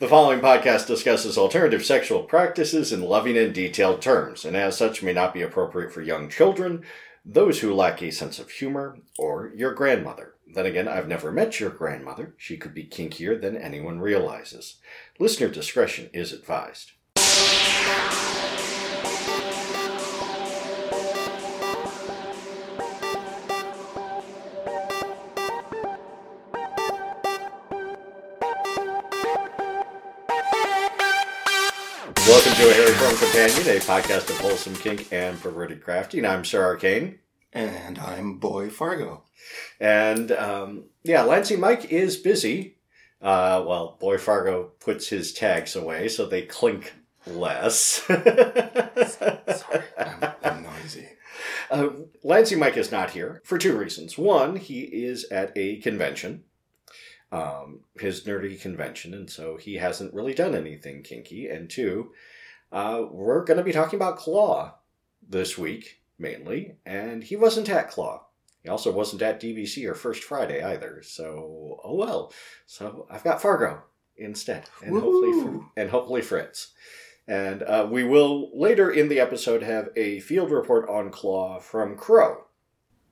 The following podcast discusses alternative sexual practices in loving and detailed terms, and as such may not be appropriate for young children, those who lack a sense of humor, or your grandmother. Then again, I've never met your grandmother. She could be kinkier than anyone realizes. Listener discretion is advised. To a Harry Chrome Companion, a podcast of wholesome kink and perverted crafting. I'm Sir Arcane. And I'm Boy Fargo. And um, yeah, Lansing Mike is busy. Uh, well, Boy Fargo puts his tags away so they clink less. Sorry, I'm, I'm noisy. Uh, Mike is not here for two reasons. One, he is at a convention, um, his nerdy convention, and so he hasn't really done anything kinky. And two, uh, we're going to be talking about Claw this week mainly, and he wasn't at Claw. He also wasn't at DBC or First Friday either. So, oh well. So I've got Fargo instead, and hopefully, and hopefully Fritz. And uh, we will later in the episode have a field report on Claw from Crow.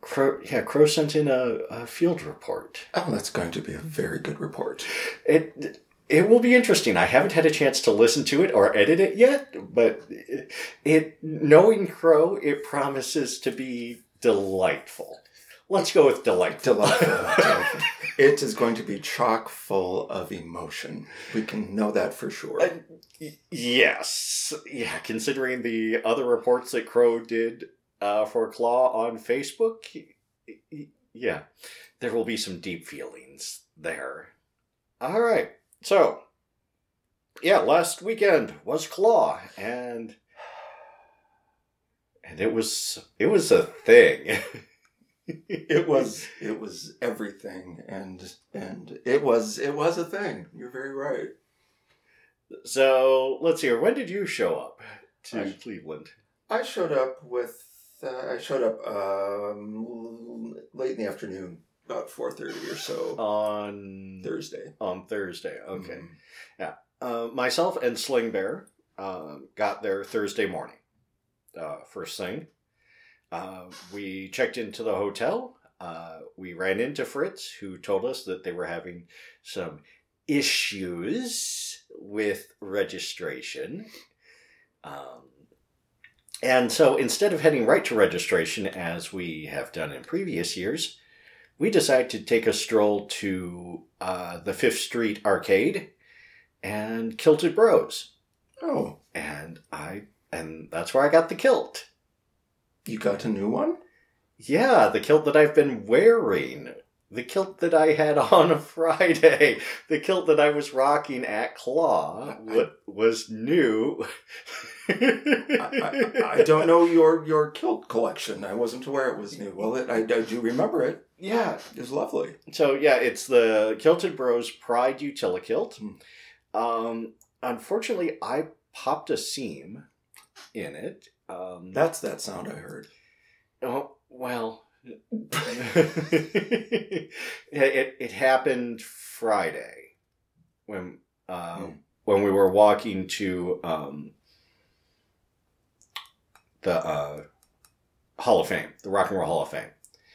Crow, yeah, Crow sent in a, a field report. Oh, that's going to be a very good report. It it will be interesting. I haven't had a chance to listen to it or edit it yet, but it, it knowing Crow, it promises to be delightful. Let's go with delightful. Delightful. It is going to be chock full of emotion. We can know that for sure. Uh, y- yes, yeah. Considering the other reports that Crow did uh, for Claw on Facebook, y- y- yeah, there will be some deep feelings there. All right, so yeah, last weekend was Claw, and and it was it was a thing. It was it was everything and and it was it was a thing. You're very right. so. Let's hear. When did you show up to I- Cleveland? I showed up with uh, I showed up um, late in the afternoon, about four thirty or so On Thursday. on Thursday. Okay. Mhm. Uh, myself and Sling Bear uh, got there Thursday morning. Uh, first thing, uh, we checked into the hotel. Uh, we ran into Fritz, who told us that they were having some issues with registration. Um, and so instead of heading right to registration, as we have done in previous years, we decided to take a stroll to uh, the Fifth Street Arcade and Kilted Bros. Oh, And I and that's where I got the kilt. you got a new one? Yeah, the kilt that I've been wearing. The kilt that I had on a Friday. The kilt that I was rocking at Claw wa- was new. I, I, I don't know your your kilt collection. I wasn't aware it was new. Well, it, I, I do remember it. Yeah. it's lovely. So yeah, it's the Kilted Bros Pride Utilikilt. Hmm. Um, unfortunately, I popped a seam in it. Um, That's that sound I heard. Oh well, it, it happened Friday when uh, Hmm. when we were walking to um, the uh, Hall of Fame, the Rock and Roll Hall of Fame,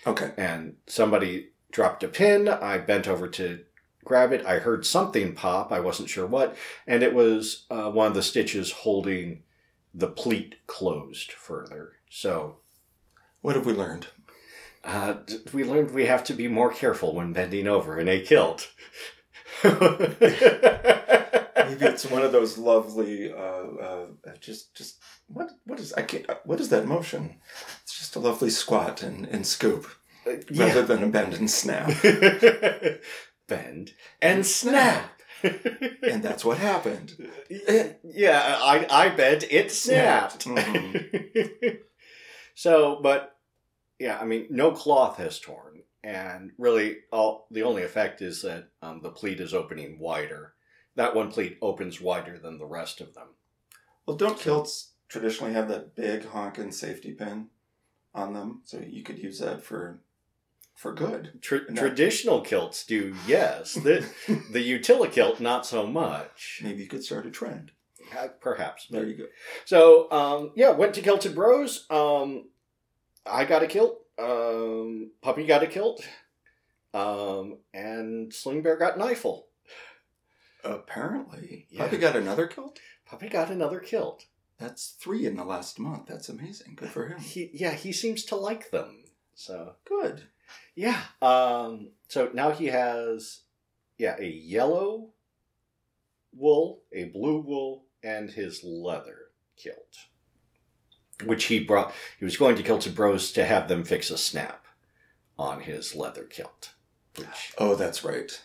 Okay. and somebody dropped a pin. I bent over to grab it. I heard something pop. I wasn't sure what, and it was uh, one of the stitches holding the pleat closed further. So What have we learned? uh, we learned we have to be more careful when bending over in a kilt. Maybe it's one of those lovely. Uh, uh, just just what what is I can't, what is that motion? It's just a lovely squat and, and scoop rather than a bend and snap. Bend and snap. and that's what happened. yeah, I I bent, it snapped. Mhm. so, but yeah, I mean, no cloth has torn, and really, all the only effect is that um, the pleat is opening wider. That one pleat opens wider than the rest of them. Well, don't kilts traditionally have that big honkin' safety pin on them? So you could use that for for good. Tra- No. Traditional kilts do, yes. The the utilikilt, not so much. Maybe you could start a trend. Uh, Perhaps. There you go. So, um, yeah, went to Kilted Bros. Um, I got a kilt. Um, Puppy got a kilt. Um, and Sling Bear got Knifle. Apparently, Yeah. Puppy got another kilt. Puppy got another kilt. That's three in the last month. That's amazing. Good for him. He, yeah, he seems to like them. So, Good. yeah. Um, so now he has, yeah, a yellow wool, a blue wool, and his leather kilt. Which he brought, he was going to Kilted Bros to have them fix a snap on his leather kilt. Which, Oh, that's right.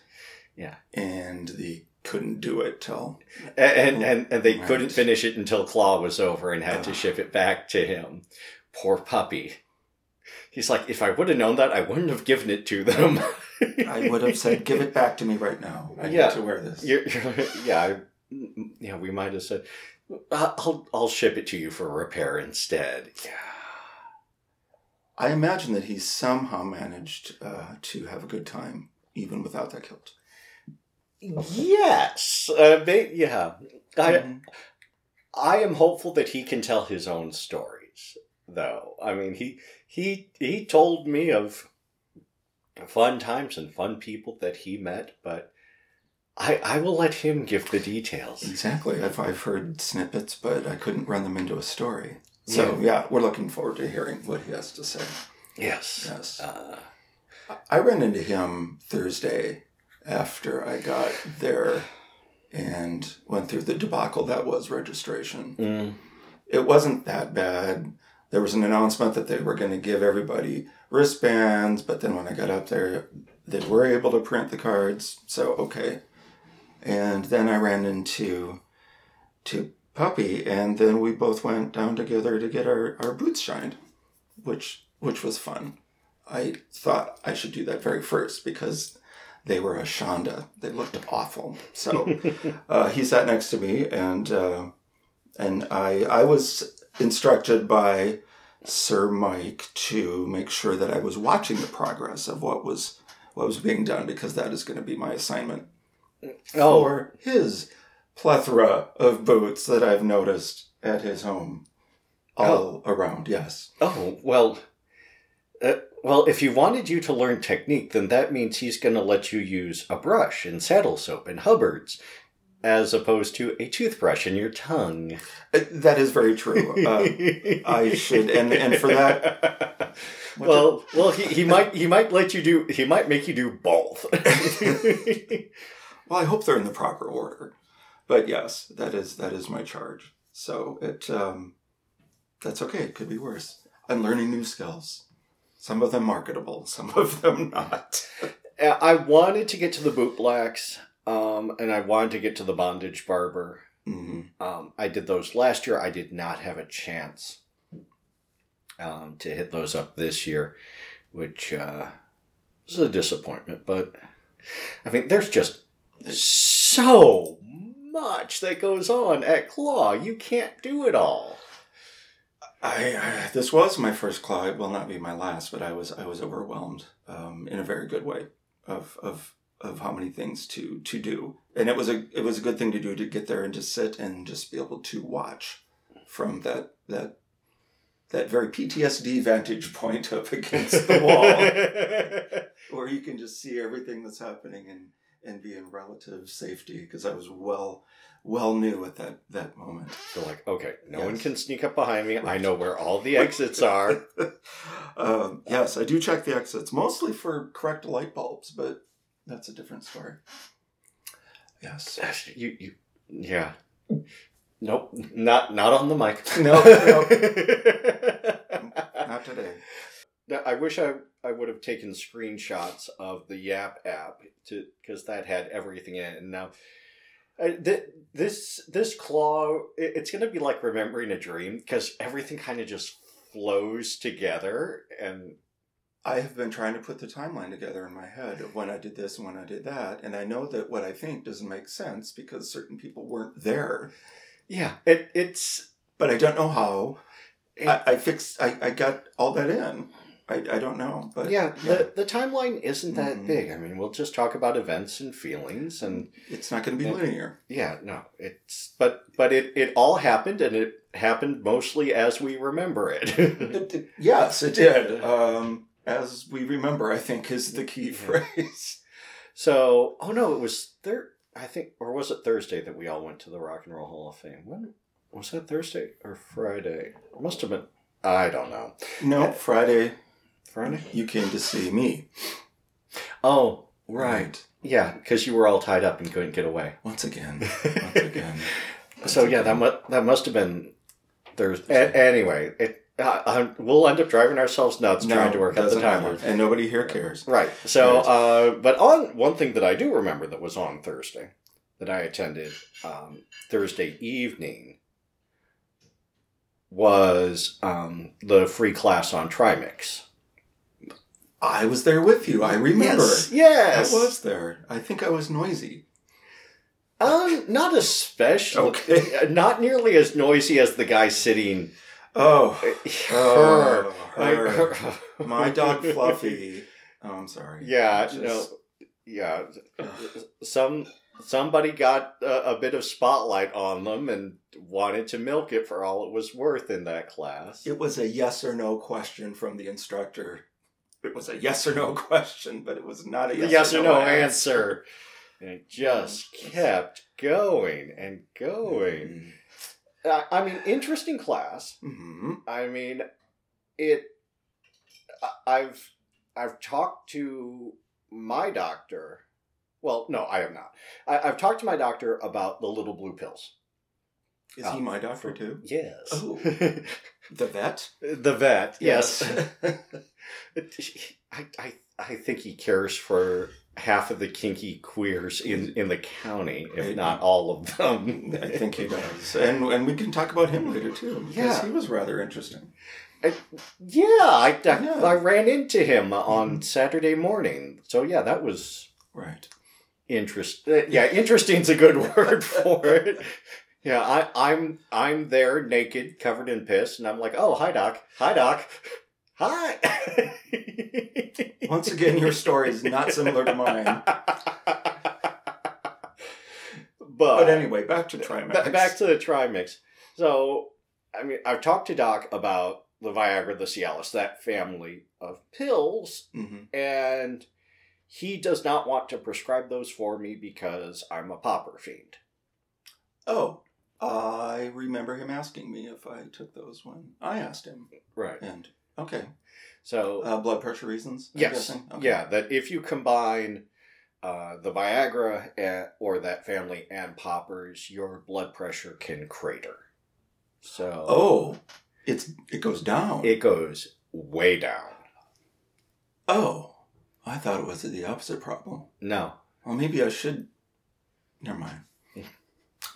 Yeah. And they couldn't do it till. and, and, and they Right. couldn't finish it until Claw was over and had to ship it back to him. Poor puppy. He's like, if I would have known that, I wouldn't have given it to them. I would have said, "Give it back to me right now. I Yeah. need to wear this." You're, you're- yeah, I, yeah. We might have said, "I'll I'll ship it to you for repair instead." Yeah. I imagine that he somehow managed uh, to have a good time even without that kilt. Yes. Uh, ba- yeah. I Mhm. I am hopeful that he can tell his own stories, though. I mean, he he he told me of fun times and fun people that he met, but I I will let him give the details. Exactly. I've, I've heard snippets, but I couldn't run them into a story. So, yeah, we're looking forward to hearing what he has to say. Yes. Yes. Uh, I ran into him Thursday after I got there and went through the debacle that was registration. mm, It wasn't that bad. There was an announcement that they were going to give everybody wristbands, but then when I got up there, they were able to print the cards. So, okay. And then I ran into to Puppy, and then we both went down together to get our, our boots shined, which which was fun. I thought I should do that very first because they were a Shonda. They looked awful. So uh, he sat next to me, and uh, and I I was instructed by Sir Mike to make sure that I was watching the progress of what was what was being done because that is going to be my assignment oh, for his plethora of boots that I've noticed at his home all around. Yes. oh, well. Uh, well, if he wanted you to learn technique, then that means he's going to let you use a brush and saddle soap and Hubbard's, as opposed to a toothbrush in your tongue. Uh, That is very true. Uh, I should- and- and for that. Well, well, he, he might he might let you do he might make you do both. Well, I hope they're in the proper order. But yes, that is that is my charge. So it um, that's okay. It could be worse. I'm learning new skills. Some of them marketable, some of them not. I wanted to get to the boot blacks, um, and I wanted to get to the bondage barber. hmm Um, I did those last year. I did not have a chance um, to hit those up this year, which uh, is a disappointment. But I mean, there's just so much that goes on at Claw. You can't do it all. I, I this was my first claw. It will not be my last, but I was I was overwhelmed um, in a very good way of of of how many things to to do, and it was a it was a good thing to do to get there and just sit and just be able to watch from that that that very PTSD vantage point up against the wall, where you can just see everything that's happening and and be in relative safety because I was well well knew at that that moment. They're like, okay, no one can sneak up behind me. I know where all the exits are. um, yes, I do check the exits mostly for correct light bulbs, but that's a different story. Yes. You, you, yeah. Nope, not not on the mic. No, no. Not today. I wish I, I would have taken screenshots of the Yap app to because that had everything in it. And now, uh, th- this this claw, it, it's going to be like remembering a dream because everything kind of just flows together. And I have been trying to put the timeline together in my head of when I did this and when I did that, and I know that what I think doesn't make sense because certain people weren't there, yeah, it it's but I don't know how. it, I, I fixed. I, I got all that in. I, I don't know, but yeah, the the timeline isn't that Mhm. big. I mean, we'll just talk about events and feelings, and it's not going to be Yeah. linear. yeah, no, it's but but it it all happened, and it happened mostly as we remember it. It- it- yes, it did. Um, as we remember, I think is the key phrase. so, oh no, it was there. I think, or was it Thursday that we all went to the Rock and Roll Hall of Fame? When was that? Thursday or Friday? It must have been. I don't know. No, Friday Friday. you came to see me. Oh, right. Yeah, because you were all tied up and couldn't get away. Once again. Once again. So yeah, that mu- that must have been Thursday. A- anyway, it uh, uh, we'll end up driving ourselves nuts trying to work out the doesn't matter. And nobody here cares. Right. So, uh, but on one thing that I do remember that was on Thursday that I attended um, Thursday evening was um, the free class on Trimix. I was there with you. I remember. Yes. Yes. I was there. I think I was noisy. Um, not especially. Okay. Not nearly as noisy as the guy sitting. Oh, her. oh, her. My dog Fluffy. Oh, I'm sorry. Yeah, Just- no, yeah. Some somebody got a, a bit of spotlight on them and wanted to milk it for all it was worth in that class. It was a yes or no question from the instructor. It was a yes or no question, but it was not a yes, yes or no answer, and it just kept going and going. I, I mean, interesting class. Mm-hmm. I mean, it. I've I've talked to my doctor. Well, no, I have not. I, I've talked to my doctor about the little blue pills. Is Oh, he my doctor too? Yes. Oh. The vet? the vet. Yes. Yes. I, I I think he cares for half of the kinky queers in in the county, if not all of them. I think he does. And and we can talk about him later too. Because Yeah. he was rather interesting. Yeah, I, I, Yeah. I ran into him on Saturday morning. So yeah, that was Right. interest. uh, Yeah, interesting's a good word for it. Yeah, I, I'm I'm there naked, covered in piss, and I'm like, oh, hi doc, hi doc, hi. Once again, your story is not similar to mine. But, But anyway, back to Trimix. ba- back to the Trimix. So, I mean, I've talked to Doc about the Viagra, the Cialis, that family of pills, Mhm. and he does not want to prescribe those for me because I'm a popper fiend. Oh, I remember him asking me if I took those when I asked him. Right. And okay, So, uh, blood pressure reasons. I'm yes? Okay. yeah, that if you combine uh, the Viagra and, or that family and poppers, your blood pressure can crater. So, Oh, it's it goes down. it goes way down. oh, I thought it was the opposite problem. No, Well, maybe I should. Never mind.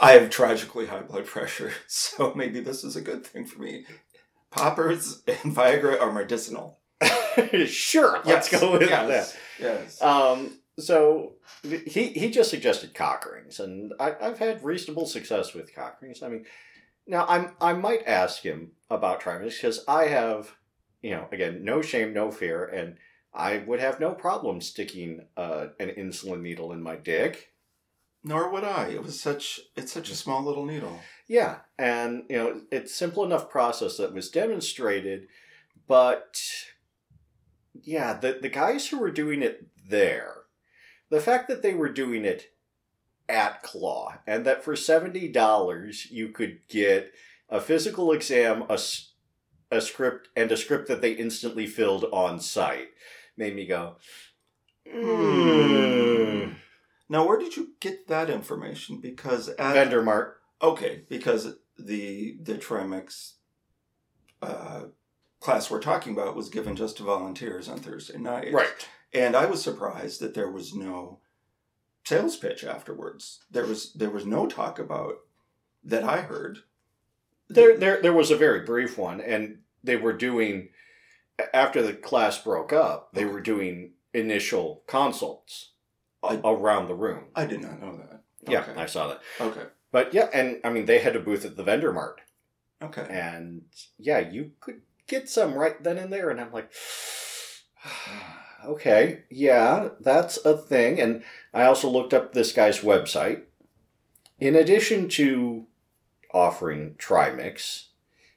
I have tragically high blood pressure, so maybe this is a good thing for me. Poppers and Viagra are medicinal. sure, let's go with yes, that. Yes. Um, so he he just suggested cock rings, and I, I've had reasonable success with cock rings. I mean, now I'm I might ask him about Trimix because I have, you know, again, no shame, no fear, and I would have no problem sticking uh, an insulin needle in my dick. Nor would I. It was such. It's such a small little needle. Yeah, and you know, it's simple enough process that was demonstrated, but yeah, the the guys who were doing it there, the fact that they were doing it at Claw, and that for seventy dollars you could get a physical exam, a a script, and a script that they instantly filled on site, made me go. Mm. Now, where did you get that information? Because at Vendor Mart. okay, because the the Trimix uh, class we're talking about was given just to volunteers on Thursday night, Right. And I was surprised that there was no sales pitch afterwards. There was there was no talk about that I heard. There, there, there was a very brief one, and they were doing after the class broke up. They were doing initial consults I- around the room. I did not know that. Yeah, Okay. I saw that. Okay. But yeah, and I mean, they had a booth at the vendor mart, Okay. and yeah, you could get some right then and there. And I'm like, okay, yeah, that's a thing. And I also looked up this guy's website. In addition to offering Trimix,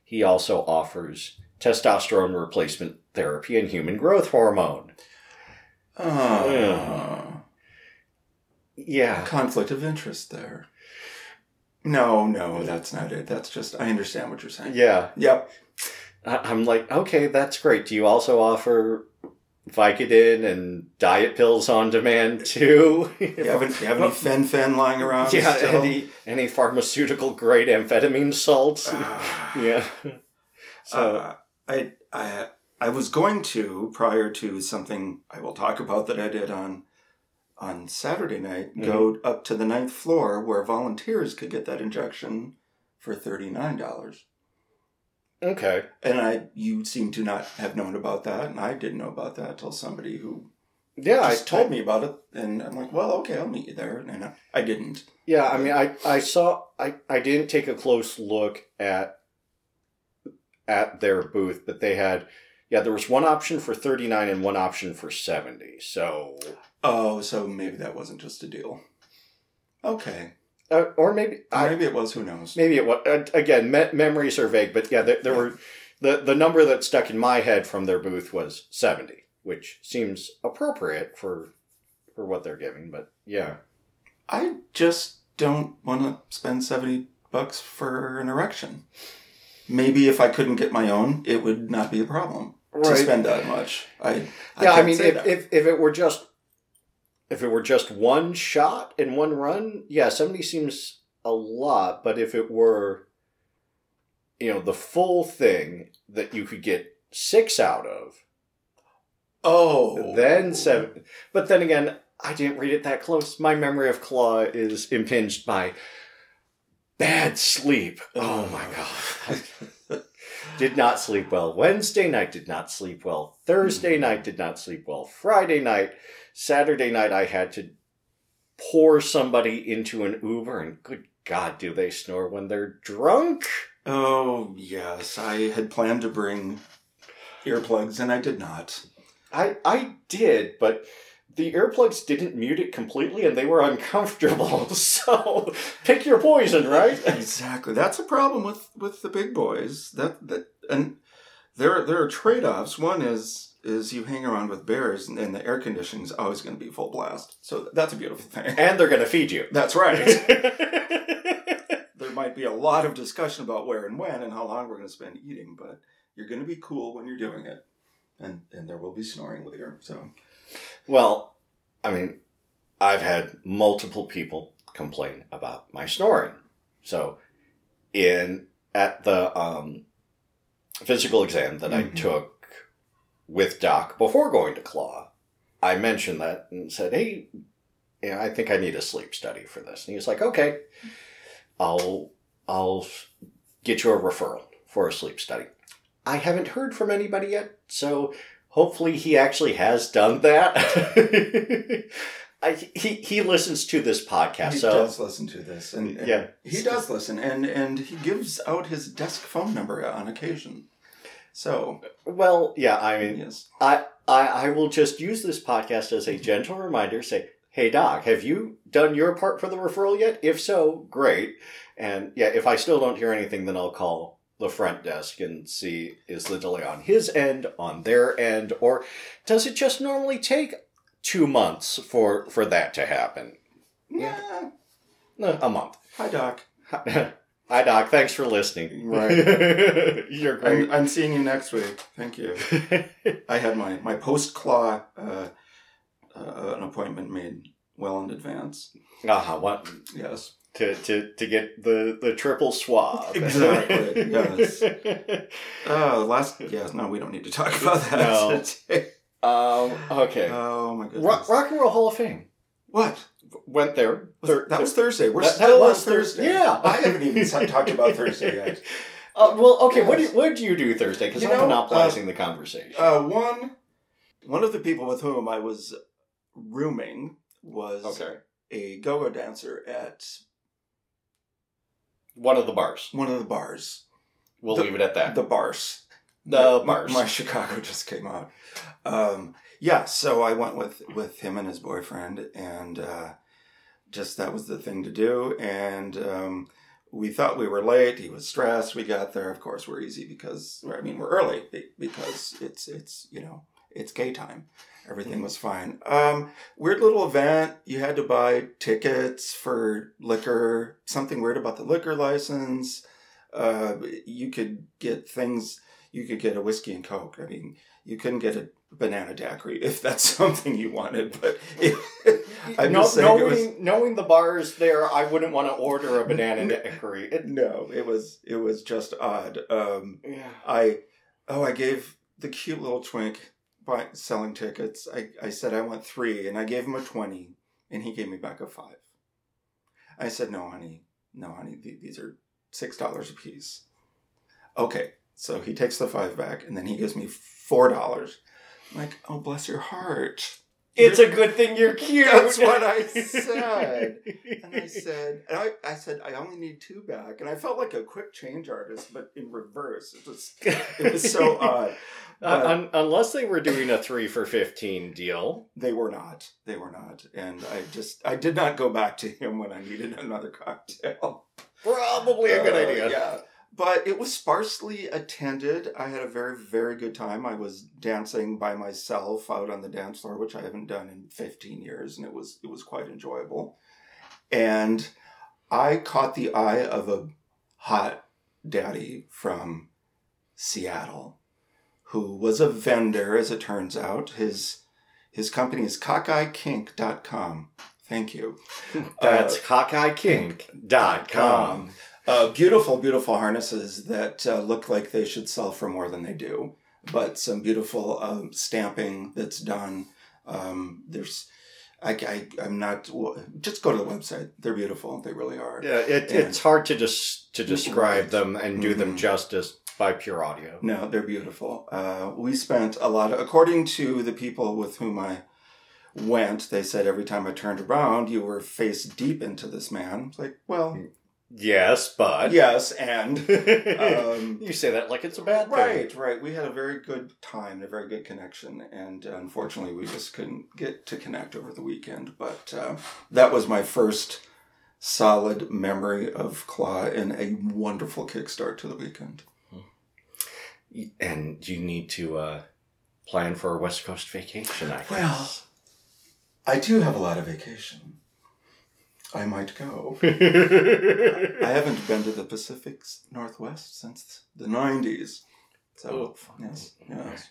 he also offers testosterone replacement therapy and human growth hormone. Oh, Yeah. Yeah. conflict of interest there. No, no, that's not it. That's just I understand what you're saying. Yeah. Yep. I'm like, okay, that's great. Do you also offer Vicodin and diet pills on demand too? You have, any- you have any fen phen lying around? yeah, still? any any pharmaceutical grade amphetamine salts? Ah. yeah. So Uh, I I I was going to prior to something I will talk about that I did on on Saturday night mm-hmm. go up to the ninth floor where volunteers could get that injection for thirty nine dollars. okay. And I you seem to not have known about that, and I didn't know about that until somebody who Yeah, I told me about it, and I'm like, well, okay, I'll meet you there, and I, I didn't. Yeah, I mean, I, I saw I, I didn't take a close look at at their booth, but they had yeah there was one option for thirty nine and one option for seventy. So Oh, so maybe that wasn't just a deal. Okay, uh, or maybe I, maybe it was. Who knows? maybe it was uh, again me- memories are vague, but yeah, there, there were the the number that stuck in my head from their booth was seventy, which seems appropriate for for what they're giving. But yeah, I just don't want to spend 70 bucks for an erection. Maybe if I couldn't get my own, it would not be a problem to spend that much. I, I yeah, I mean, if, if if it were just if it were just one shot in one run, yeah, seventy seems a lot. But if it were, you know, the full thing that you could get six out of, oh, then seven. But then again, I didn't read it that close. My memory of Claw is impinged by bad sleep. Oh my oh. god. did not sleep well. Wednesday night did not sleep well. Thursday mm-hmm. night did not sleep well. Friday night, Saturday night, I had to pour somebody into an Uber, and good God, do they snore when they're drunk? Oh, yes. I had planned to bring earplugs, and I did not. I I did, but the earplugs didn't mute it completely, and they were uncomfortable. So pick your poison, right? Exactly. That's a problem with with the big boys. That that and there there are trade offs. One is is you hang around with bears, and, the air conditioning is always going to be full blast. So that's a beautiful thing. and they're gonna feed you. That's right. there might be a lot of discussion about where and when and how long we're going to spend eating, but you're going to be cool when you're doing it, and and there will be snoring later. So Well, I mean, I've had multiple people complain about my snoring. So, in at the um, physical exam that I Mhm. took with Doc before going to Claw, I mentioned that and said, "Hey, you know, I think I need a sleep study for this." And he was like, "Okay, I'll I'll get you a referral for a sleep study." I haven't heard from anybody yet, so hopefully he actually has done that. I, he he listens to this podcast, he so does listen to this, and, and Yeah. he does listen, and and he gives out his desk phone number on occasion. So well, yeah. I mean, yes, I, I I will just use this podcast as a gentle reminder. Say, hey doc, have you done your part for the referral yet? If so, great. And yeah, if I still don't hear anything, then I'll call the front desk and see is the delay on his end, on their end, or does it just normally take two months for for that to happen? yeah. No, a month. Hi, Doc. Hi, Doc. Thanks for listening. Right. You're great. I'm, I'm seeing you next week. Thank you. I had my my post claw uh, uh, an appointment made well in advance. uh-huh. What Yes. to, to to get the the triple swab? Exactly, yes. Uh, last yes. No, we don't need to talk about that. No. today. um. Okay. Oh my goodness. Rock, Rock and Roll Hall of Fame what? Went there. Thir- that was Thursday. We're That- that still on Thursday. Thursday. Yeah. I haven't even talked about Thursday yet. Uh, well, okay. What Yes. did what did you do Thursday? Because I'm know, monopolizing the conversation. Uh, one, one of the people with whom I was rooming was okay. a go-go dancer at One of the bars. one of the bars. We'll The- leave it at that. The bars. The my, bars. my Chicago just came out. Um, yeah, so I went with with him and his boyfriend, and uh, just that was the thing to do. And um, we thought we were late. He was stressed. We got there. Of course, we're easy because I mean we're early because it's it's you know it's gay time. Everything was fine. Um, weird little event. You had to buy tickets for liquor. Something weird about the liquor license. Uh, you could get things. You could get a whiskey and coke. I mean, you couldn't get a banana daiquiri if that's something you wanted. But it, I'm No- just saying knowing, was knowing the bars there, I wouldn't want to order a banana daiquiri. It, no. It was it was just odd. Um, yeah. I oh I gave the cute little twink by selling tickets. I, I said I want three and I gave him a twenty and he gave me back a five. I said no honey, no honey, these are six dollars a piece. Okay, so he takes the five back and then he gives me four dollars. Like, oh bless your heart. It's a good thing you're cute. That's what I said. And I said, and I, I said, I only need two back. And I felt like a quick change artist, but in reverse. It was it was so odd. Uh, un- unless they were doing a three for fifteen deal. They were not. They were not. And I just I did not go back to him when I needed another cocktail. Probably a good Uh, idea. Yeah. But it was sparsely attended. I had a very, very good time. I was dancing by myself out on the dance floor, which I haven't done in 15 years, and it was it was quite enjoyable. And I caught the eye of a hot daddy from Seattle who was a vendor, as it turns out. His his company is cockeyekink.com. Thank you. That's Uh, cockeyekink.com. Uh, beautiful, beautiful harnesses that uh, look like they should sell for more than they do. But some beautiful um, stamping that's done. Um, there's, I, I, I'm not. well, Just go to the website. They're beautiful. They really are. Yeah, it, And- it's hard to just to describe Right. them and do them Mhm. justice by pure audio. No, they're beautiful. Uh, we spent a lot of, according to the people with whom I went, they said every time I turned around, you were face deep into this man. It's like, well, Yes, but yes, and um, you say that like it's a bad thing. Right, right. We had a very good time, a very good connection, and uh, unfortunately, we just couldn't get to connect over the weekend. But uh, that was my first solid memory of Claw and a wonderful kickstart to the weekend. And you need to uh, plan for a West Coast vacation. I guess. Well- I do have a lot of vacation. I might go. I haven't been to the Pacific Northwest since the '90s. So Oh, yes, yes.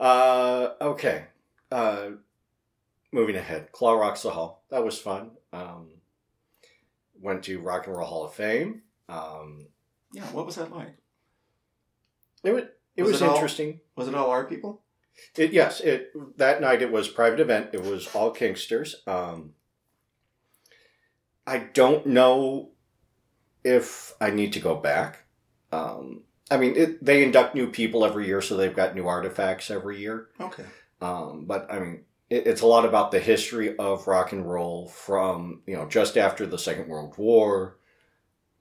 Uh, okay. Uh, moving ahead. Claw Rocks the Hall. That was fun. Um, went to Rock and Roll Hall of Fame. Um, Yeah, what was that like? it was it Was was, it all- interesting. Was it all our people? It, yes, it that night it was private event. It was all Kinksters. Um, I don't know if I need to go back. Um, I mean, it, they induct new people every year, so they've got new artifacts every year. Okay. Um, but I mean, it, it's a lot about the history of rock and roll from you know just after the Second World War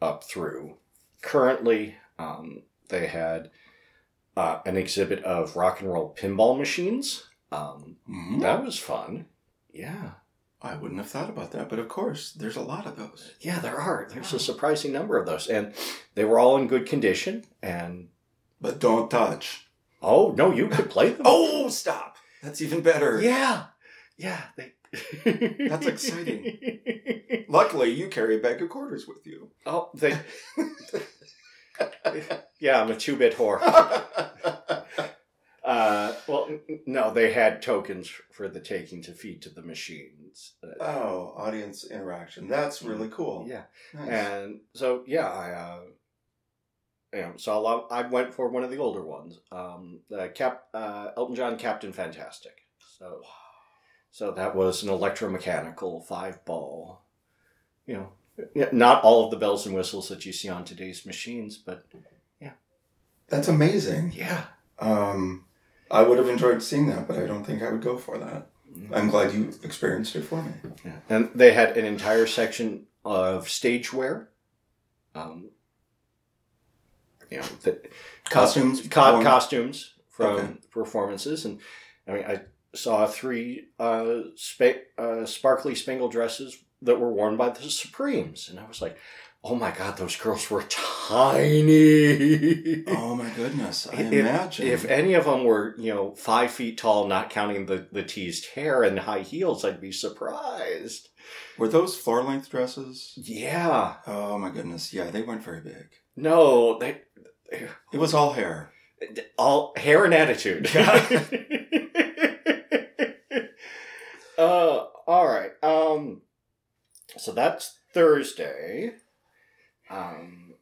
up through currently. Um, they had uh, an exhibit of rock and roll pinball machines. Um, Mhm. that was fun. Yeah, I wouldn't have thought about that, but of course, there's a lot of those. yeah, there are. There's a surprising number of those, and they were all in good condition. And But don't touch. oh no, you could play them. Oh, stop! That's even better. yeah, yeah. They... That's exciting. Luckily, you carry a bag of quarters with you. Oh, they. yeah, I'm a two bit whore. Uh, well, n- n- no, they had tokens for the taking to feed to the machines. Uh, oh, audience interaction. That's really cool. yeah, Nice. and so yeah, I uh, you know, saw a lot. I went for one of the older ones, um, the Cap uh, Elton John Captain Fantastic. So, so that was an electromechanical five ball. You know, not all of the bells and whistles that you see on today's machines, but yeah, That's amazing. yeah. Um, I would have enjoyed seeing that, but I don't think I would go for that. I'm glad you experienced it for me. Yeah. And they had an entire section of stageware. Um, you know, the, Costumes? co- costumes from Okay. performances, and I mean, I saw three uh, spa- uh, sparkly spangle dresses that were worn by the Supremes, and I was like, "Oh my God, those girls were tiny." Oh my goodness! I If- imagine If any of them were, you know, five feet tall, not counting the, the teased hair and high heels, I'd be surprised. were those floor length dresses. Yeah. Oh my goodness! Yeah, they weren't very big. No, they, It was all hair. all hair and attitude. uh, all right. Um, so that's Thursday. Um,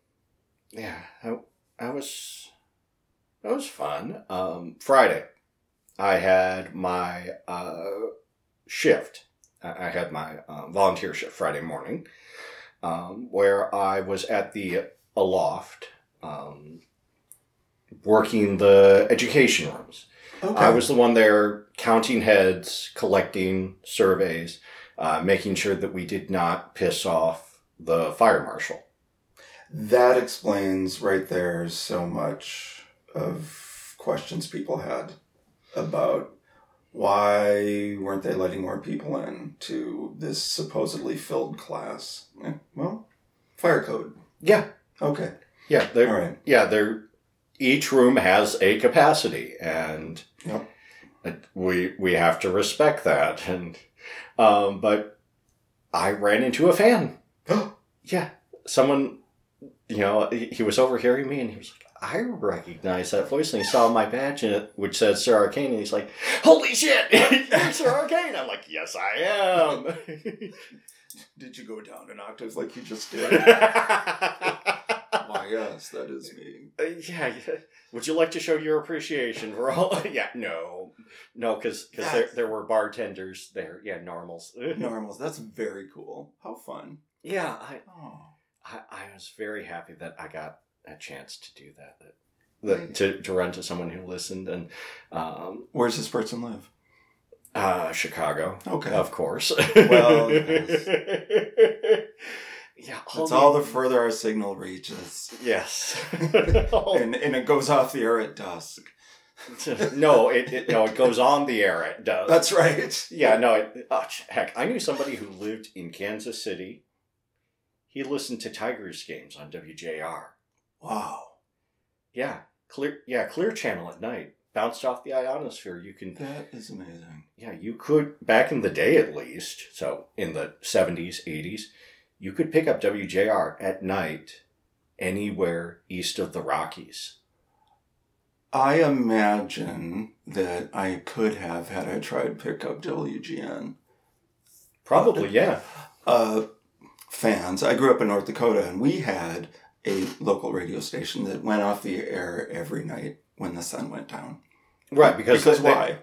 yeah, I, I was that was fun. Um, Friday, I had my uh, shift. I had my uh, volunteer shift Friday morning, um, where I was at the aloft, um, working the education rooms. Okay. I was the one there counting heads, collecting surveys, uh, making sure that we did not piss off the fire marshal. That explains right there so much of questions people had about why weren't they letting more people in to this supposedly filled class. Eh, Well, fire code. Yeah, Okay. yeah, they're, right. yeah. They're each room has a capacity, and Yep. we we have to respect that. And um, but I ran into a fan. Yeah, someone, you know, he he was overhearing me, and he was like, "I recognize that voice," and he saw my badge in it, which said Sir Arcane, and he's like, "Holy shit, you're Sir Arcane!" I'm like, "Yes, I am." Did you go down an octave like you just did? Why, yes, that is me. Uh, yeah, yeah. Would you like to show your appreciation for all? yeah, no, no, because there there were bartenders there. Yeah, normals. Normals. That's very cool. How fun. Yeah, I, Oh. I I was very happy that I got a chance to do that. that, that to, to run to someone who listened and um, Where's this person live? uh, Chicago, Okay. of course. Well, yeah, That's all the further our signal reaches. yes. And, and it goes off the air at dusk. no, it, it no, it goes on the air. It does. That's right. Yeah, no, it, oh, heck, I knew somebody who lived in Kansas City. He listened to Tigers games on WJR. Wow. Yeah, clear. Yeah, Clear Channel at night. Bounced off the ionosphere. You can. That is amazing. Yeah, you could back in the day at least. So in the seventies, eighties, you could pick up WJR at night anywhere east of the Rockies. I imagine that I could have had I tried pick up WGN. Probably, yeah. Uh, fans. I grew up in North Dakota, and we had a local radio station that went off the air every night when the sun went down. Right, because Because they- why?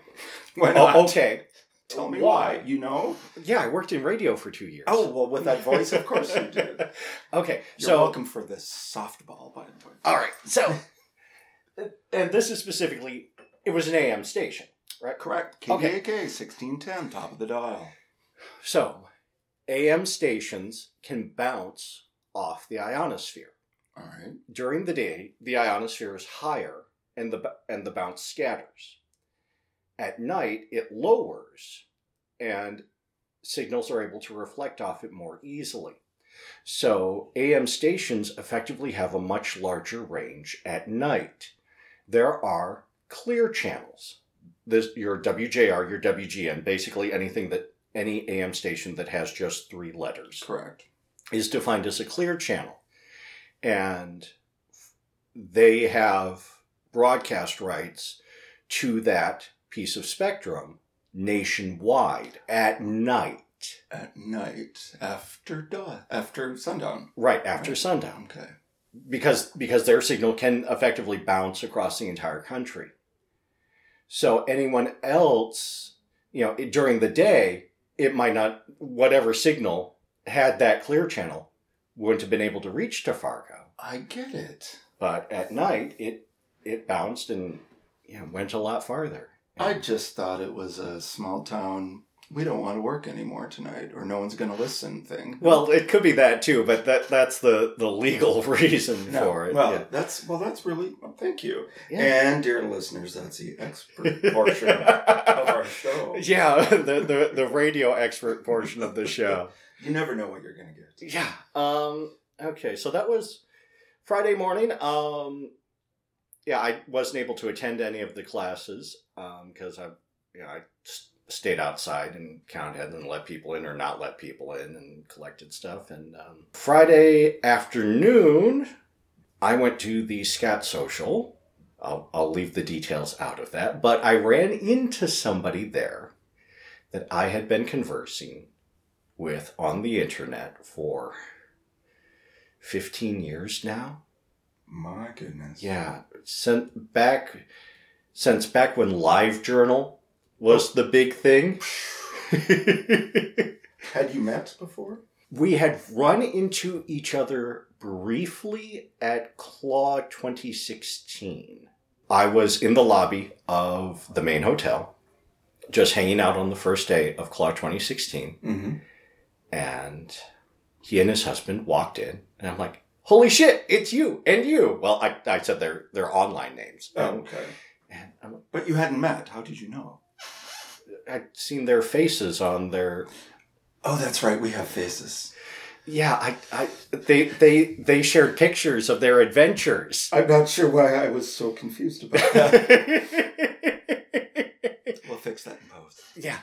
Why oh, not? Oh, okay. Tell me Why? why. You know? Yeah, I worked in radio for two years. Oh well, with that voice, of course you did. Okay, You're so welcome for this softball, by the way. all right, so and this is specifically it was an AM station, right? Correct. Okay. KKK, sixteen ten, top of the dial. So AM stations can bounce off the ionosphere. All right. During the day, the ionosphere is higher and the and the bounce scatters. At night, it lowers and signals are able to reflect off it more easily. So, AM stations effectively have a much larger range at night. There are clear channels. This your WJR, your WGN, basically anything that any AM station that has just three letters Correct. is defined as a clear channel. And they have broadcast rights to that piece of spectrum nationwide at night, At night, after dawn, after sundown. right after Right. sundown, Okay. because because their signal can effectively bounce across the entire country. So anyone else, you know, during the day, it might not whatever signal had that clear channel wouldn't have been able to reach to Fargo. I get it. but at night it it bounced and you know, went a lot farther. I just thought it was a small town we don't want to work anymore tonight, or no one's going to listen thing. Well, it could be that too, but that that's the the legal reason No, for it. Well, yeah. that's well, that's really well, thank you. Yeah. And dear listeners, that's the expert portion of our show. Yeah, the, the the radio expert portion of the show. You never know what you're going to get. Yeah. Um. Okay. So that was Friday morning. Um. Yeah, I wasn't able to attend any of the classes because I, you know, I s- stayed outside and counted and let people in or not let people in and collected stuff. And um, Friday afternoon, I went to the Scat Social. I'll, I'll leave the details out of that, but I ran into somebody there that I had been conversing with on the internet for 15 years now. My goodness. Yeah, since back since back when LiveJournal was the big thing. Had you met before? we had run into each other briefly at Claw 2016. I was in the lobby of the main hotel, just hanging out on the first day of Claw 2016. Mm-hmm. and he and his husband walked in and i'm like holy shit it's you and you well i, I said their their online names Oh, okay. and I'm, like, But you hadn't met. How did you know? I'd seen their faces on their Oh, that's right. We have faces. yeah i, I they they they shared pictures of their adventures I'm not sure why I was so confused about that. we'll fix that in post. yeah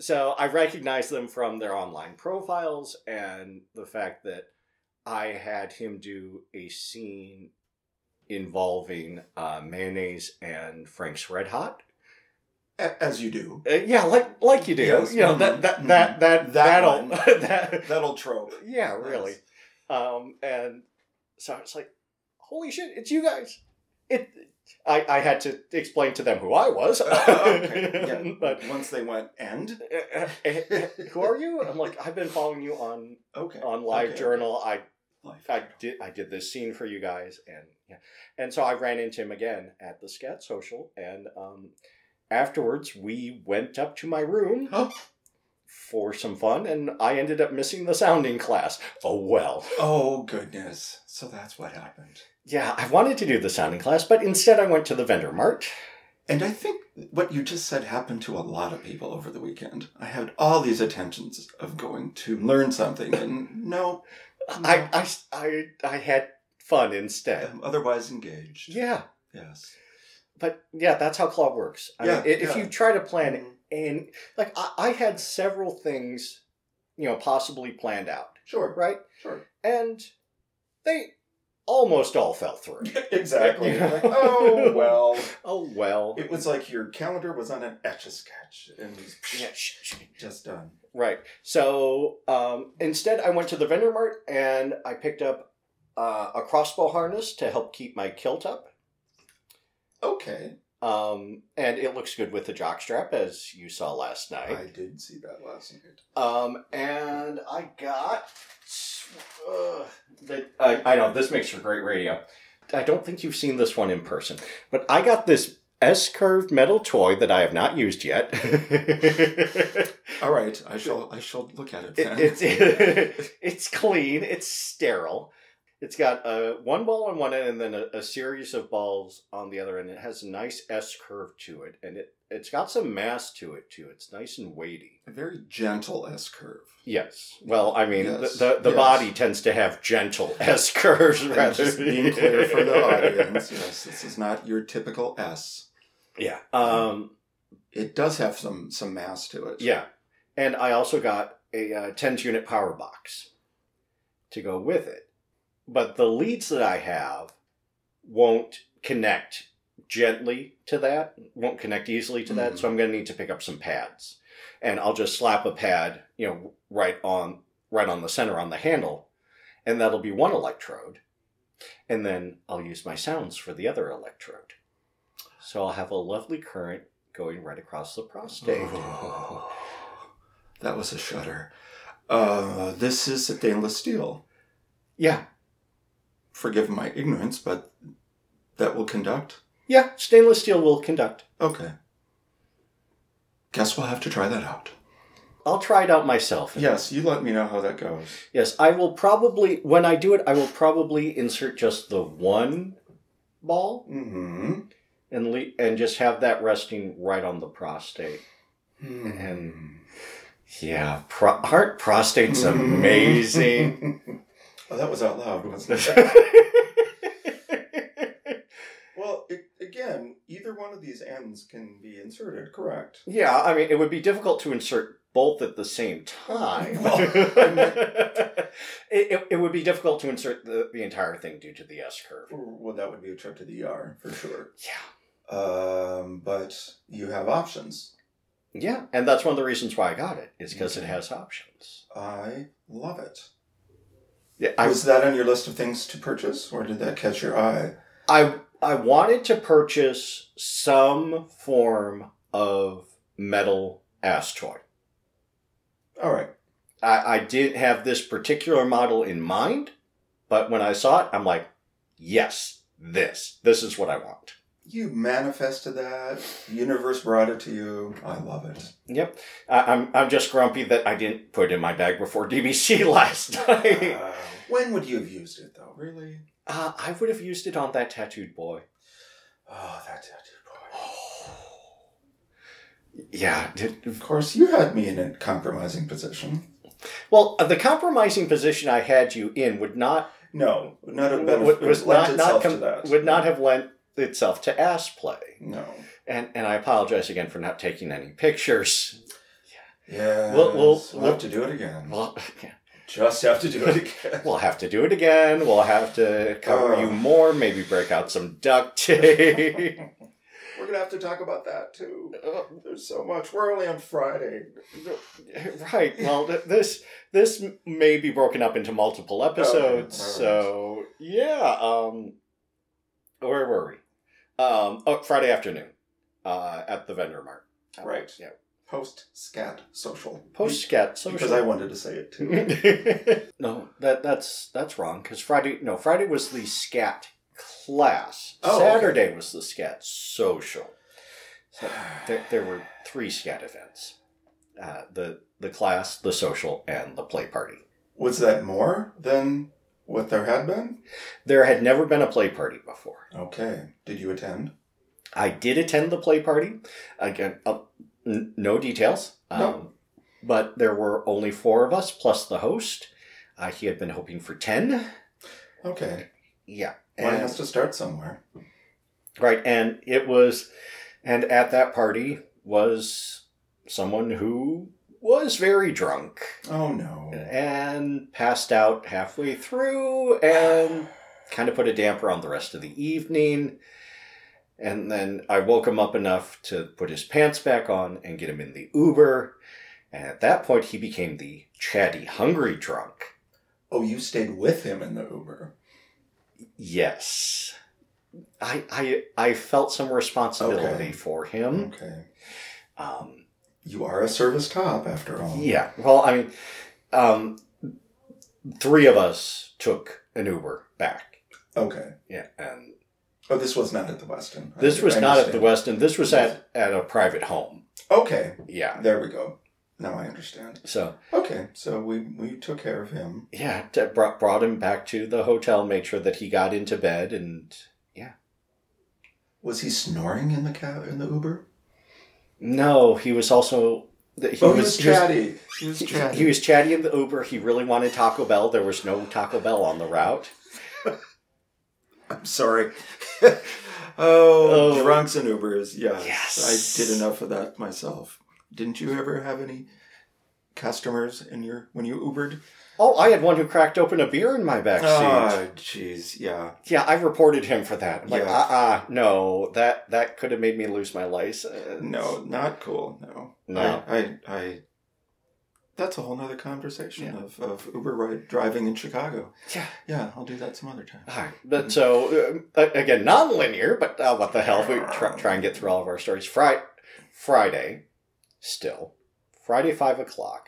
so i recognized them from their online profiles and the fact that i had him do a scene involving uh, mayonnaise and frank's red hot As you do. Uh, yeah, like like you do. Yes. You know that Mhm. that that that That that'll that That'll trope. yeah, really. Um, and so it's like, holy shit, it's you guys. It. I I had to explain to them who I was. okay. Yeah. but once they went end. uh, uh, uh, who are you? I'm like, I've been following you on Okay. on Live Okay. Journal. I Life. I did I did this scene for you guys, and yeah, and so I ran into him again at the Scat Social, and um, afterwards we went up to my room for some fun, and I ended up missing the sounding class. Oh well, Oh goodness. So that's what happened. yeah, I wanted to do the sounding class, but instead I went to the vendor mart. And I think what you just said happened to a lot of people over the weekend. I had all these intentions of going to learn something, and no, I, I I I had fun instead. I'm otherwise engaged. Yeah, Yes. But yeah, that's how Claw works. I Yeah, mean, if yeah. you try to plan Mhm. and like I, I had several things you know possibly planned out Sure. right Sure. and they almost all fell through exactly. Yeah. Like, oh well. oh well It was like your calendar was on an etch a sketch and yeah, sh- sh- just done. right so um, instead i went to the vendor mart and i picked up uh, a crossbow harness to help keep my kilt up Okay. um, and it looks good with the jockstrap as you saw last night I did see that last night. Um, and I got. Uh, the, I, I know this makes for great radio. I don't think you've seen this one in person, but I got this S curved metal toy that I have not used yet. All right, I shall I shall look at it then. it's it's clean. It's sterile. It's got uh, one ball on one end and then a, a series of balls on the other end. It has a nice S curve to it, and it it's got some mass to it too. It's nice and weighty. a very gentle S curve. Yes. Well, I mean, Yes. the the, the Yes. body tends to have gentle S curves And rather just being clear for the audience, yes, this is not your typical S. Yeah. Um. It does have some some mass to it. Yeah. And I also got a uh, 10 unit power box to go with it. But the leads that I have won't connect gently to that, won't connect easily to that. Mhm. So I'm going to need to pick up some pads. And I'll just slap a pad, you know, right on right on the center on the handle, and that'll be one electrode. And then I'll use my sounds for the other electrode. So I'll have a lovely current going right across the prostate. Oh, that was a shudder. Uh, this is stainless steel. Yeah, Forgive my ignorance, but that will conduct. yeah, stainless steel will conduct. Okay. Guess we'll have to try that out. I'll try it out myself. Yes, you let me know how that goes. Yes, I will probably when I do it, I will probably insert just the one ball Mm-hmm. and le- and just have that resting right on the prostate. Hmm. And- Yeah, pro- heart prostate's amazing. Oh, that was out loud, wasn't it? well, it, again, either one of these ends can be inserted, correct? yeah, I mean, it would be difficult to insert both at the same time. Well, I meant- it, it, it would be difficult to insert the, the entire thing due to the S curve. Well, that would be a trip to the ER for sure. Yeah. Um, but you have options. Yeah, and that's one of the reasons why I got it, is because it has options. I love it. Yeah, I, was that on your list of things to purchase, or did that catch your eye? I I wanted to purchase some form of metal ass toy. All right. I, I didn't have this particular model in mind, but when I saw it, I'm like, yes, this. This is what I want. You manifested that. The universe brought it to you. I love it. Yep. I, I'm I'm just grumpy that I didn't put it in my bag before DBC last night. Uh, when would you have used it, though? Really? Uh, I would have used it on that tattooed boy. Oh, that tattooed boy. Yeah. it- Of course, you had me in a compromising position. Well, uh, the compromising position I had you in would not No, not have been would, was not, not com- to that. would not have lent itself to ass play. No. And and I apologize again for not taking any pictures. Yeah. We'll- we'll- we'll we'll- have to do it again. Well, Just have to do it again. we'll have to do it again. We'll have to cover Oh. you more. Maybe break out some duct tape. We're gonna have to talk about that too. Uh, There's so much. We're only on Friday. right. Well, th- this this may be broken up into multiple episodes. all right. So yeah. Um, where were we? Um, oh, Friday afternoon, uh, at the vendor mart. Right. Yeah. Post scat social. Post scat social. Because I wanted to say it too. no, that that's that's wrong. Because Friday, no, Friday was the scat class. Oh, okay. Saturday was the scat social. So there, there were three scat events: uh, the the class, the social, and the play party. Was that more than what there had been? There had never been a play party before. Okay. Did you attend? I did attend the play party. Again, uh, n- no details. Um, No. But there were only four of us plus the host. Uh, he had been hoping for ten. Okay. Yeah. One And- has to start somewhere. Right, and it was, and at that party was someone who was very drunk Oh no. and passed out halfway through and kind of put a damper on the rest of the evening. And then I woke him up enough to put his pants back on and get him in the Uber. And at that point, he became the chatty, hungry drunk. Oh, you stayed with him in the Uber. Yes. I, I, I felt some responsibility Okay. for him. Okay. Um, You are a service cop, after all. Yeah. Well, I mean, um, three of us took an Uber back. Okay. Yeah, and Oh, this was not at the Westin. I- this was I not at the. Westin. This was at at a private home. Okay. Yeah. There we go. Now I understand. So Okay, so we we took care of him. yeah, brought brought him back to the hotel, made sure that he got into bed, and yeah. Was he snoring in the cab in the Uber? No, he was also he oh, was he was- chatty. He was He, chatty. he was chatty in the Uber. He really wanted Taco Bell. There was no Taco Bell on the route. I'm sorry. oh, Oh. drunks and Ubers. Yes, Yes. I did enough of that myself. Didn't you ever have any customers in your when you Ubered? Oh, I had one who cracked open a beer in my back seat. Ah, jeez, yeah. Yeah, I reported him for that. I'm like, Yeah. uh uh no, that that could have made me lose my license. No, not cool. No, No. I, I, I that's a whole nother conversation Yeah. of, of Uber ride driving in Chicago. Yeah. Yeah, I'll do that some other time. All right. But so, uh, again, non linear, but uh, what the hell? We try, try and get through all of our stories. Friday, Friday, still, Friday, 5 o'clock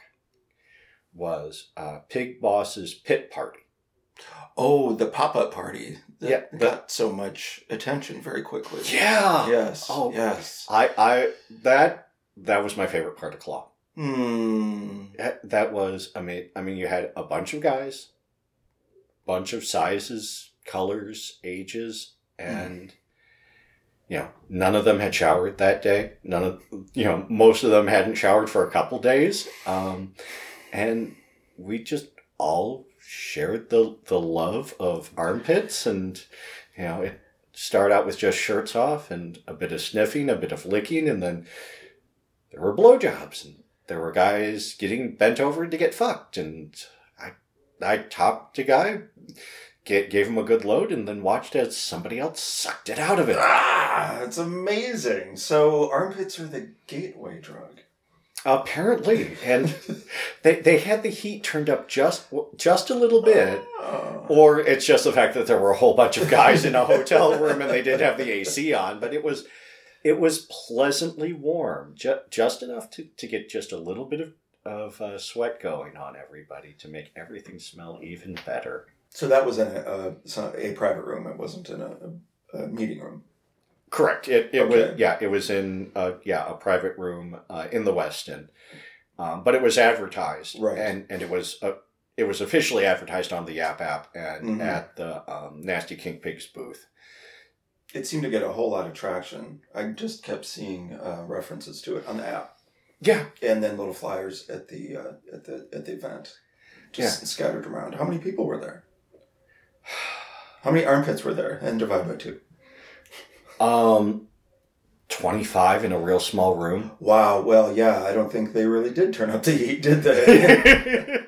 was uh, Pig Boss's pit party. Oh, the pop up party that Yeah, but- got so much attention very quickly. Yeah. Yes. Oh. yes. I, I, that that was my favorite part of Claw. Hmm. That, that was amazing. I mean, you had a bunch of guys, bunch of sizes, colors, ages, and you know, none of them had showered that day. None of you know, most of them hadn't showered for a couple days, um, and we just all shared the the love of armpits, and you know, it started out with just shirts off and a bit of sniffing, a bit of licking, and then there were blowjobs and there were guys getting bent over to get fucked, and I I talked to guy, gave him a good load, and then watched as somebody else sucked it out of it. Ah, it's amazing. So armpits are the gateway drug. Apparently, and they they had the heat turned up just just a little bit. Oh. Or it's just the fact that there were a whole bunch of guys in a hotel room and they did have the AC on, but it was it was pleasantly warm, ju- just enough to, to get just a little bit of, of uh, sweat going on everybody to make everything smell even better. So that was in a, a, a private room. It wasn't in a, a meeting room. Correct. It, it Okay. was yeah. It was in uh, yeah a private room uh, in the Westin, um, but it was advertised Right. and and it was uh, it was officially advertised on the Yap app and Mhm. at the um, Nasty King Pigs booth. It seemed to get a whole lot of traction. I just kept seeing uh, references to it on the app, Yeah, and then little flyers at the uh, at the at the event, just scattered around. How many people were there? How many armpits were there? And divide by two. Um, twenty five in a real small room. Wow. Well, yeah. I don't think they really did turn up the heat, did they?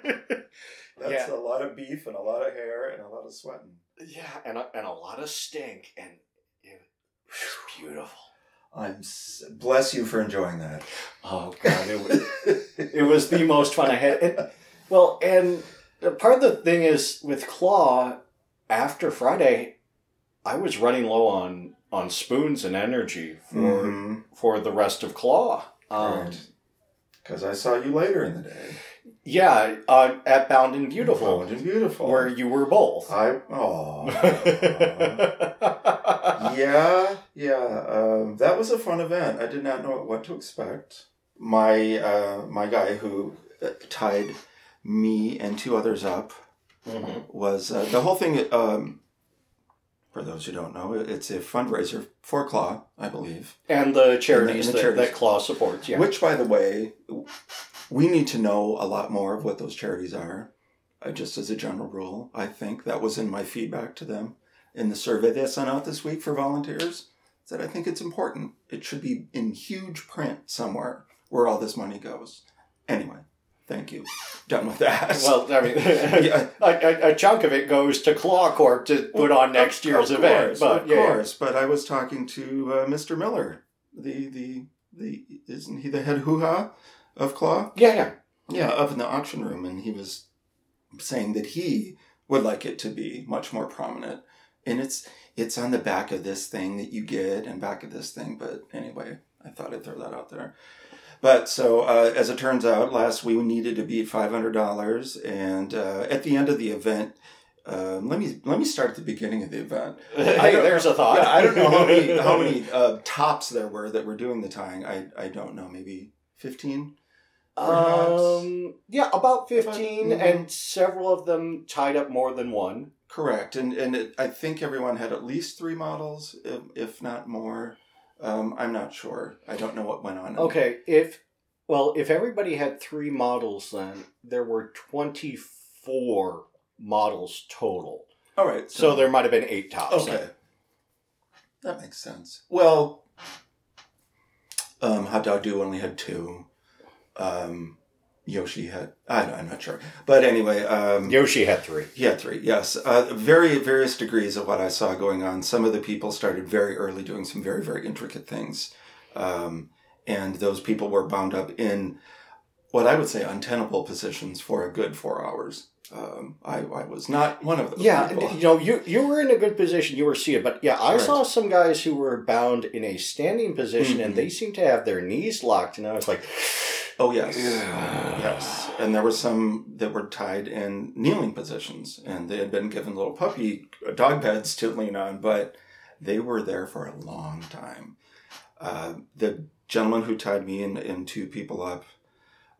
That's Yeah. a lot of beef and a lot of hair and a lot of sweating. yeah, and a, and a lot of stink, and it was beautiful. I'm s- bless you for enjoying that. Oh god, it was it was the most fun I had. And, well, and part of the thing is with Claw, after Friday, I was running low on on spoons and energy for Mhm. for the rest of Claw. Um, Right. Because I saw you later in the day. Yeah, uh, at Bound and Beautiful, Bold and beautiful. where you were both. I oh yeah yeah um, that was a fun event. I did not know what to expect. My uh, my guy who uh, tied me and two others up Mhm. was uh, the whole thing. Um, for those who don't know, it's a fundraiser for Claw, I believe. And the charities, And the that, charities. that Claw supports. Yeah. Which, by the way, we need to know a lot more of what those charities are. Uh, just as a general rule, I think that was in my feedback to them in the survey they sent out this week for volunteers. That I think it's important. It should be in huge print somewhere where all this money goes. Anyway, thank you. Done with that. well, I mean, Yeah. a, a, chunk of it goes to Claw Corp to put on next year's of event. course, but of yeah, course. But I was talking to uh, Mr. Miller, the the the isn't he the head hoo ha of Claw? yeah, yeah. Yeah, up in the auction room, and he was saying that he would like it to be much more prominent. And it's it's on the back of this thing that you get, and back of this thing. But anyway, I thought I'd throw that out there. But so uh, as it turns out, last we needed to beat five hundred dollars, and uh, at the end of the event. Um, let me let me start at the beginning of the event. Hey, there's a thought. Yeah, I don't know how many how many uh, tops there were that were doing the tying. I I don't know, maybe fifteen. Um, yeah, about 15, But, mhm. and several of them tied up more than one. Correct, and and it, I think everyone had at least three models, if, if not more. Um, I'm not sure. I don't know what went on. Okay, if, well, if everybody had three models, then there were 24 models total. All right. So there might have been eight tops. Okay. That makes sense. Well, um, Hot Dog Do only had two. Um, Yoshi had. I, I'm not sure, but anyway. Um, Yoshi had three. He had three, yes. Uh, very various degrees of what I saw going on. Some of the people started very early doing some very, very intricate things. Um, and those people were bound up in what I would say untenable positions for a good four hours. Um, I, I was not one of those Yeah, people. you know, you you were in a good position. You were seated, but yeah, I Right. saw some guys who were bound in a standing position, Mhm. and they seemed to have their knees locked, and I was like, Oh, yes. Yeah. Yes. And there were some that were tied in kneeling positions, and they had been given little puppy dog beds to lean on, but they were there for a long time. Uh, the gentleman who tied me and, and two people up,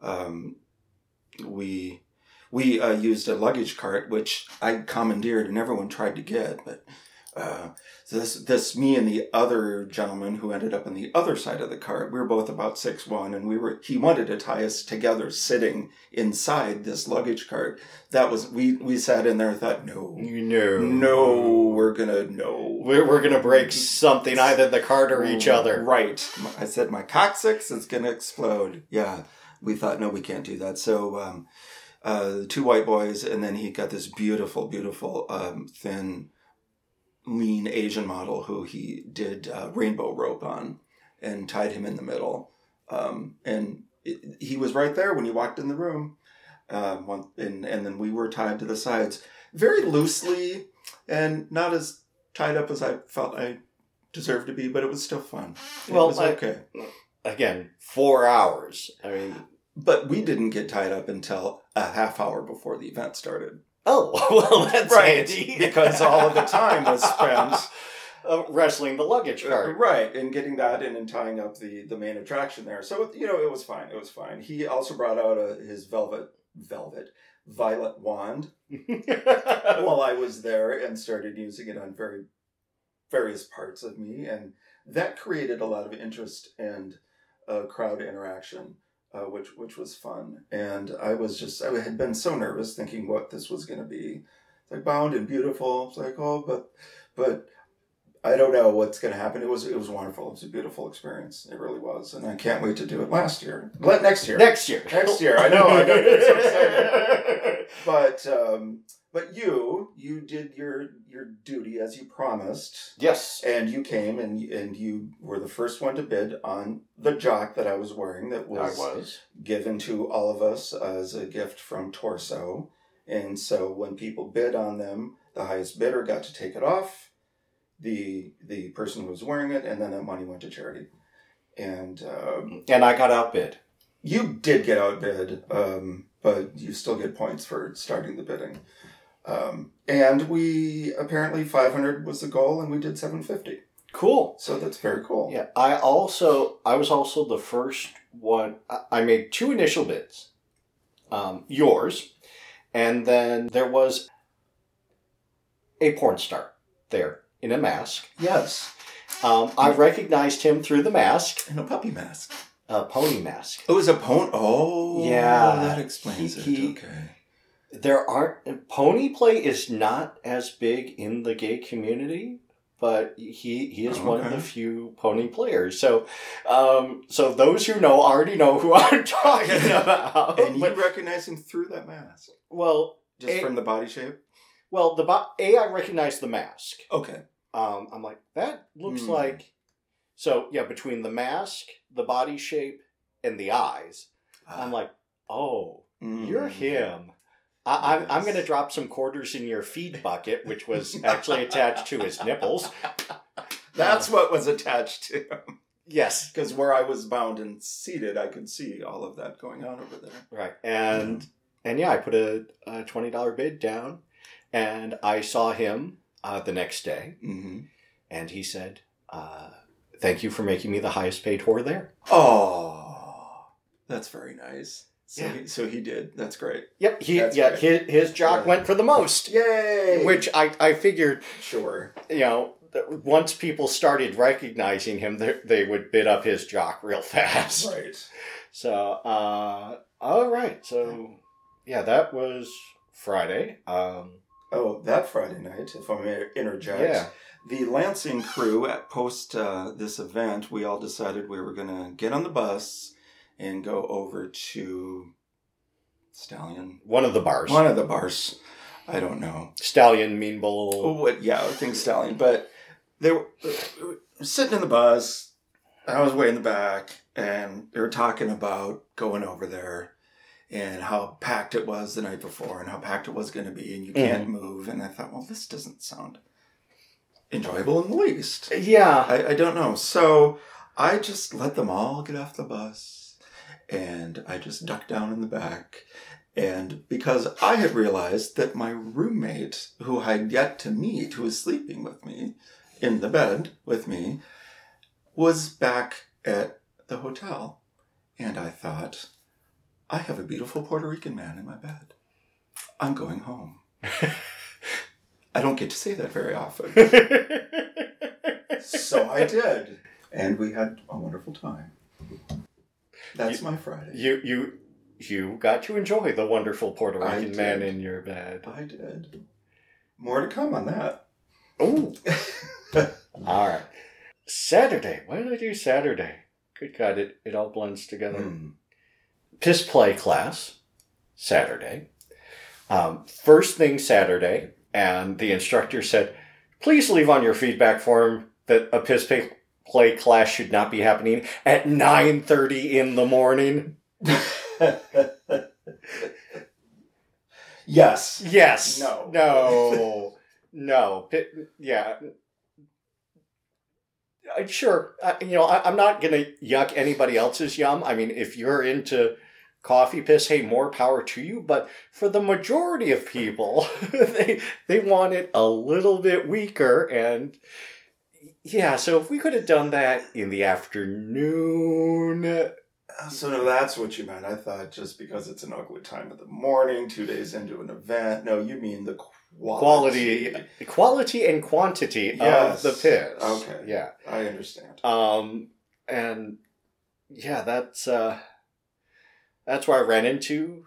um, we we uh, used a luggage cart, which I commandeered and everyone tried to get, but uh, this this me and the other gentleman who ended up on the other side of the cart. We were both about six one, and we were he wanted to tie us together, sitting inside this luggage cart. That was we we sat in there and thought, no, No. no, we're gonna no. We're, we're to break something, either the cart or each other. Right. I said my coccyx is gonna explode. Yeah. We thought no, we can't do that. So um, uh, two white boys, and then he got this beautiful, beautiful, um, thin, lean Asian model who he did uh, rainbow rope on, and tied him in the middle. Um, and it, he was right there when you walked in the room. Um, one, and and then we were tied to the sides very loosely, and not as tied up as I felt I deserved to be, but it was still fun. It Well, was I- okay. Again, four hours. I mean, But we didn't get tied up until a half hour before the event started. Oh, well, that's handy. because all of the time was spent Uh, wrestling the luggage cart. right and getting that in and tying up the the main attraction there. So you know it was fine. It was fine. He also brought out a, his velvet velvet violet wand while I was there and started using it on very various parts of me, and that created a lot of interest and uh, crowd interaction, uh, which which was fun. And I was just I had been so nervous thinking what this was going to be, it's like bound and beautiful. It's like oh, but but. I don't know what's going to happen. It was it was wonderful. It was a beautiful experience. It really was, and I can't wait to do it last year. Let next year. Next year. Next year. I know. I know. It's so exciting but um, but you you did your your duty as you promised, yes. and you came and and you were the first one to bid on the jock that I was wearing that was, was. given to all of us as a gift from Torso, and so when people bid on them, the highest bidder got to take it off. The the person who was wearing it, and then that money went to charity. And um, And I got outbid. you did get outbid, um, but you still get points for starting the bidding. Um, and we apparently 500 was the goal, and we did 750. Cool. So that's very cool. Yeah, I also I was also the first one. I- I made two initial bids, um, yours, and then there was a porn star there in a mask. Yes. Um, I recognized him through the mask, And a puppy mask. a pony mask. It was a pony. Oh, Yeah. That explains He- it. he- okay. There aren't pony play is not as big in the gay community, but he he is Oh, one of okay. the few pony players. So, um, so those who know already know who I'm talking about. And you But- recognize him through that mask, well, just from the body shape. Well, the bo- a I recognize the mask. Okay. Um, I'm like that looks Hmm. like. So yeah, between the mask, the body shape, and the eyes, I'm like, oh, you're Mm. him. I, I'm, I'm going to drop some quarters in your feed bucket, which was actually attached to his nipples. That's what was attached to him. Yes. Because where I was bound and seated, I could see all of that going on over there. Right. And and yeah, I put a, a twenty dollar bid down, and I saw him uh, the next day, Mm-hmm. and he said, uh, "Thank you for making me the highest paid whore there." Oh, that's very nice. So, Yeah. he, so he did. That's great. Yep. He That's yeah great. his, his jock Yeah. went for the most, Yay! which I I figured sure. you know. Once people started recognizing him, they, they would bid up his jock real fast. Right. So, uh, all right. So, yeah, that was Friday. Um, Oh, that Friday night, if I may interject, yeah. the Lansing crew at post uh, this event, we all decided we were going to get on the bus and go over to Stallion. One of the bars. One of the bars. I don't know. Stallion, Mean Bull. Oh, what? Yeah, I think Stallion. But they were uh, sitting in the bus. I was way in the back, and they were talking about going over there and how packed it was the night before, and how packed it was going to be, and you can't mm. move. And I thought, well, this doesn't sound enjoyable in the least. Yeah. I, I don't know. So I just let them all get off the bus, and I just ducked down in the back. And because I had realized that my roommate, who I had yet to meet, who was sleeping with me in the bed with me, was back at the hotel, and I thought, I have a beautiful Puerto Rican man in my bed. I'm going home. I don't get to say that very often. so I did. And we had a wonderful time. That's my Friday. you you you got to enjoy the wonderful Puerto Rican man in your bed. I did. More to come on that. Oh, all right. Saturday. Why did I do Saturday? Good God, it, it all blends together. Hmm. Piss play class, Saturday. Um, first thing Saturday, and the instructor said, please leave on your feedback form that a piss play, class should not be happening at 9.30 in the morning. yes. Yes. No. No. no. Yeah. Sure. You know, I, I'm not going to yuck anybody else's yum. I mean, if you're into coffee piss, hey, more power to you. But for the majority of people, they they want it a little bit weaker. And yeah, so if we could have done that in the afternoon, So no, that's what you meant. I thought just because it's an ugly time of the morning, two days into an event. No, you mean the quality. quality, quality and quantity Yes. of the piss. Okay. Yeah. I understand. Um, and yeah, that's uh, that's where I ran into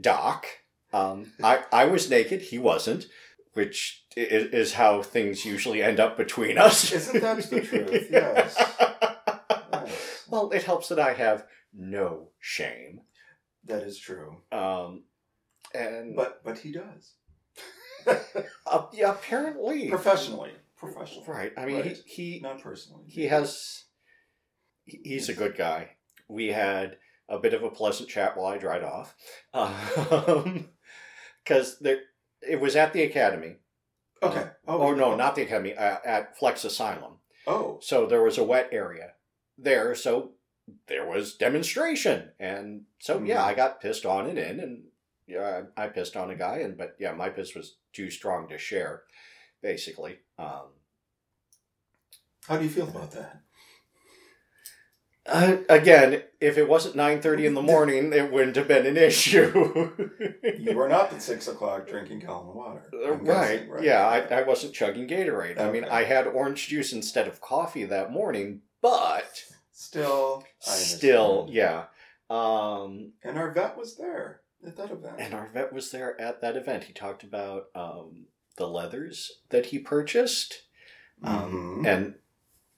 Doc. Um, I I was naked, he wasn't, which is, is how things usually end up between us. Isn't that the truth? Yes. Yes. well, it helps that I have no shame. That is true. Um, and But but he does. uh, yeah, apparently, Professionally. Professionally. right? I mean, Right. he he Not personally. he has he- he's a good guy we had a bit of a pleasant chat while i dried off because there it was at the academy Okay. oh, no not the academy uh, at flex asylum Oh. so there was a wet area there so there was demonstration and so yeah Mhm. i got pissed on it in and yeah i I pissed on a guy and but yeah my piss was too strong to share basically um How do you feel about that? Uh, again, if it wasn't nine thirty in the morning, it wouldn't have been an issue. You were not at six o'clock drinking gallon of water. Uh, I'm right. Yeah, I, I wasn't chugging Gatorade. I mean, I had orange juice instead of coffee that morning, but Still. Still, yeah. Um, And our vet was there at that event. and our vet was there at that event. He talked about um, the leathers that he purchased, um, Mhm. and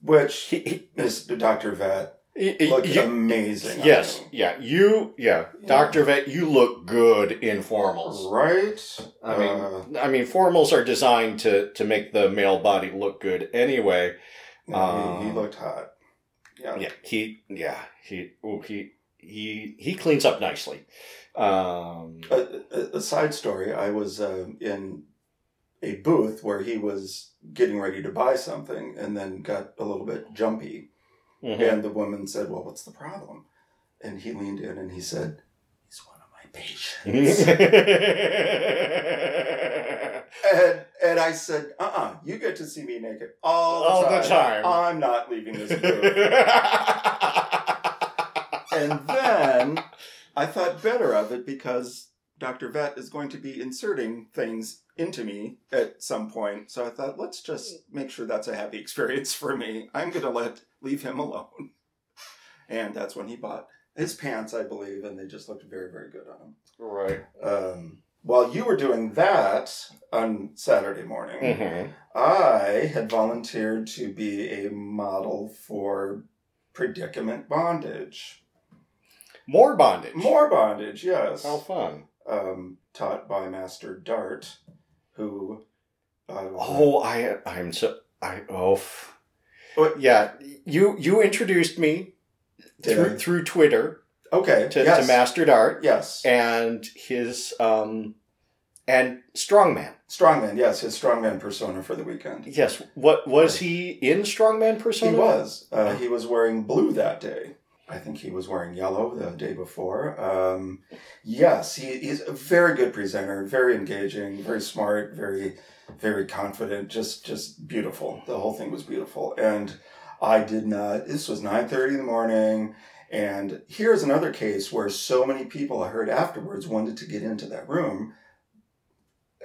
Which he, he, is Dr. Vet he- you- amazing. yes, yeah, you, yeah, Yeah. Doctor Vet, you look good in formals. Right? I mean, Uh, I mean, formals are designed to to make the male body look good anyway. yeah, he, he um, looked hot. Yeah. Yeah, he, yeah, he, ooh, he, he, he cleans up nicely. Um, A, a, a side story I was uh, in a booth where he was getting ready to buy something and then got a little bit jumpy. Mhm. And the woman said, Well, what's the problem? And he leaned in and he said, He's one of my patients. and, and I said, Uh uh you get to see me naked all the All time. the time. I'm not leaving this booth. and then I thought better of it because Dr. Vet is going to be inserting things into me at some point. So I thought, let's just make sure that's a happy experience for me. I'm going to let leave him alone. And that's when he bought his pants, I believe, and they just looked very, very good on him. right. Um, while you were doing that on Saturday morning, Mhm. I had volunteered to be a model for predicament bondage. More bondage. More bondage, yes. How fun. Um, taught by Master Dart, who. Uh, Oh, I, I'm so, I, oh, What? yeah. You, you introduced me Did through I? through Twitter Okay. to, yes. to Master Dart Yes. and his um and Strongman. Strongman, yes, his strongman persona for the weekend. Yes. What was he in Strongman persona? He was. Uh, he was wearing blue that day. I think he was wearing yellow the day before. Um, yes, he, he's a very good presenter, very engaging, very smart, very, very confident. Just, just beautiful. The whole thing was beautiful, and I did not. This was nine thirty in the morning, and here's another case where so many people I heard afterwards wanted to get into that room,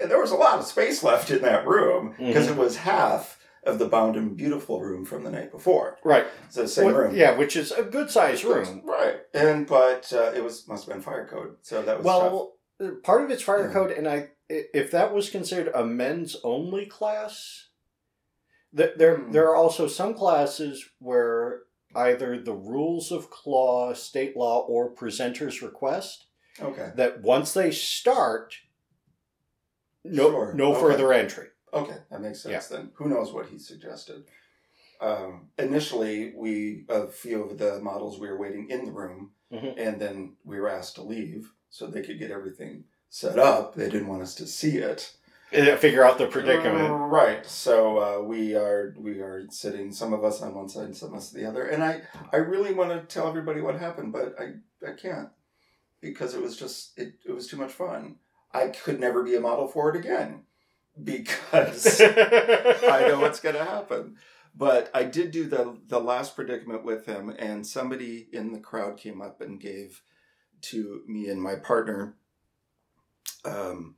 and there was a lot of space left in that room because Mhm. it was half of the Bound and Beautiful room from the night before. Right. It's the same Well, room. Yeah, which is a good sized room. Right. And but uh, it was must have been fire code. So that was. Well, uh, part of it's fire Yeah. code, and I if that was considered a men's only class, th- there Hmm. there are also some classes where either the rules of law, state law, or presenter's request Okay. that once they start, no Sure. no Okay. further entry. Okay, that makes sense then. Who knows what he suggested? Um, initially, we a few of the models we were waiting in the room, Mhm. and then we were asked to leave so they could get everything set up. They didn't want us to see it. Uh, Figure out the predicament. Right. So uh, we are we are sitting. Some of us on one side, and some of us the other. And I I really want to tell everybody what happened, but I I can't because it was just it it was too much fun. I could never be a model for it again because I know what's going to happen. But I did do the the last predicament with him, and somebody in the crowd came up and gave to me and my partner um,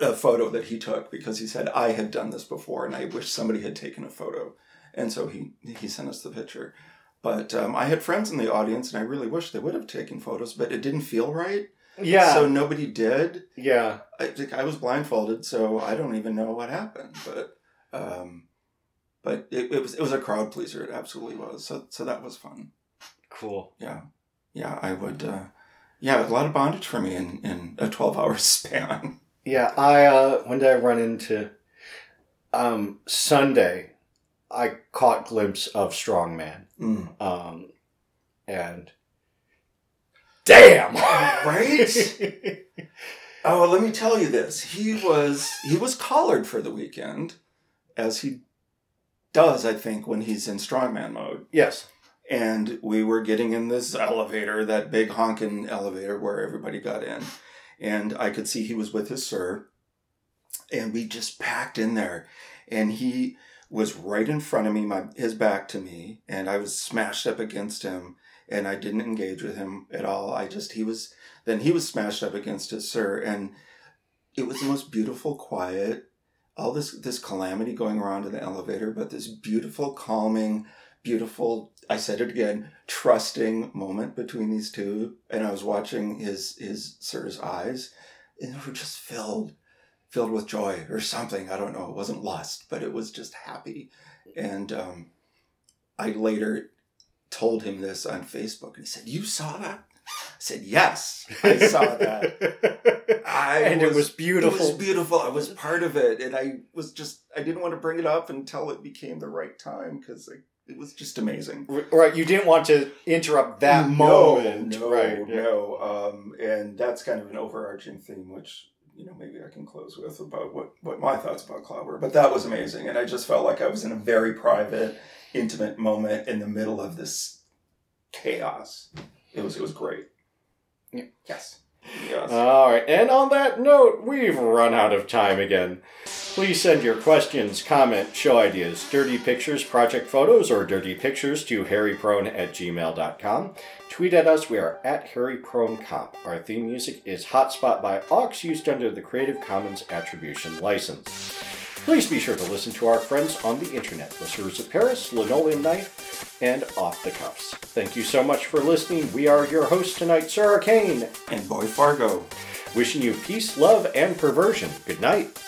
a photo that he took because he said I had done this before, and I wish somebody had taken a photo, and so he he sent us the picture. But um, I had friends in the audience, and I really wish they would have taken photos, but it didn't feel right. Yeah, So nobody did. yeah. I think I was blindfolded, so I don't even know what happened. But um, but it, it was it was a crowd pleaser. It absolutely was. So so that was fun. Cool. Yeah, yeah. I would. Uh, yeah, a lot of bondage for me in in a twelve hour span. Yeah, I uh when did I run into um Sunday I caught glimpse of Strongman. Mm. Um and damn Right? Oh, let me tell you this. He was he was collared for the weekend, as he does, I think, when he's in strongman mode. yes. and we were getting in this elevator, that big honking elevator where everybody got in. And I could see he was with his sir. And we just packed in there. And he was right in front of me, my his back to me, and I was smashed up against him. And I didn't engage with him at all. I just he was then he was smashed up against his sir, and it was the most beautiful, quiet, all this this calamity going around in the elevator, but this beautiful, calming, beautiful i said it again trusting moment between these two. And i was watching his his sir's eyes and they were just filled filled with joy or something. I don't know. It wasn't lust but it was just happy. And um, i later told him this on facebook and he said you saw that i said yes i saw that I and it was beautiful. it was beautiful. I was part of it, and I was just I didn't want to bring it up until it became the right time because it was just amazing. right, you didn't want to interrupt that no, moment. No, right. no, um, and that's kind of an overarching theme, which you know maybe I can close with about what what my thoughts about Claw were. But that was amazing, and I just felt like I was in a very private, intimate moment in the middle of this chaos. It was it was great. Yeah. Yes. Yes. All right, and on that note, we've run out of time again. Please send your questions, comments, show ideas, dirty pictures, project photos, or dirty pictures to harryprone at gmail.com. Tweet at us, we are at harrypronecomp. Our theme music is Hotspot by Aux, used under the Creative Commons Attribution License. Please be sure to listen to our friends on the internet, Listeners of Paris, Linoleum Knife, and Off the Cuffs. Thank you so much for listening. We are your hosts tonight, Sir Arcane, and Boy Fargo. wishing you peace, love, and perversion. Good night.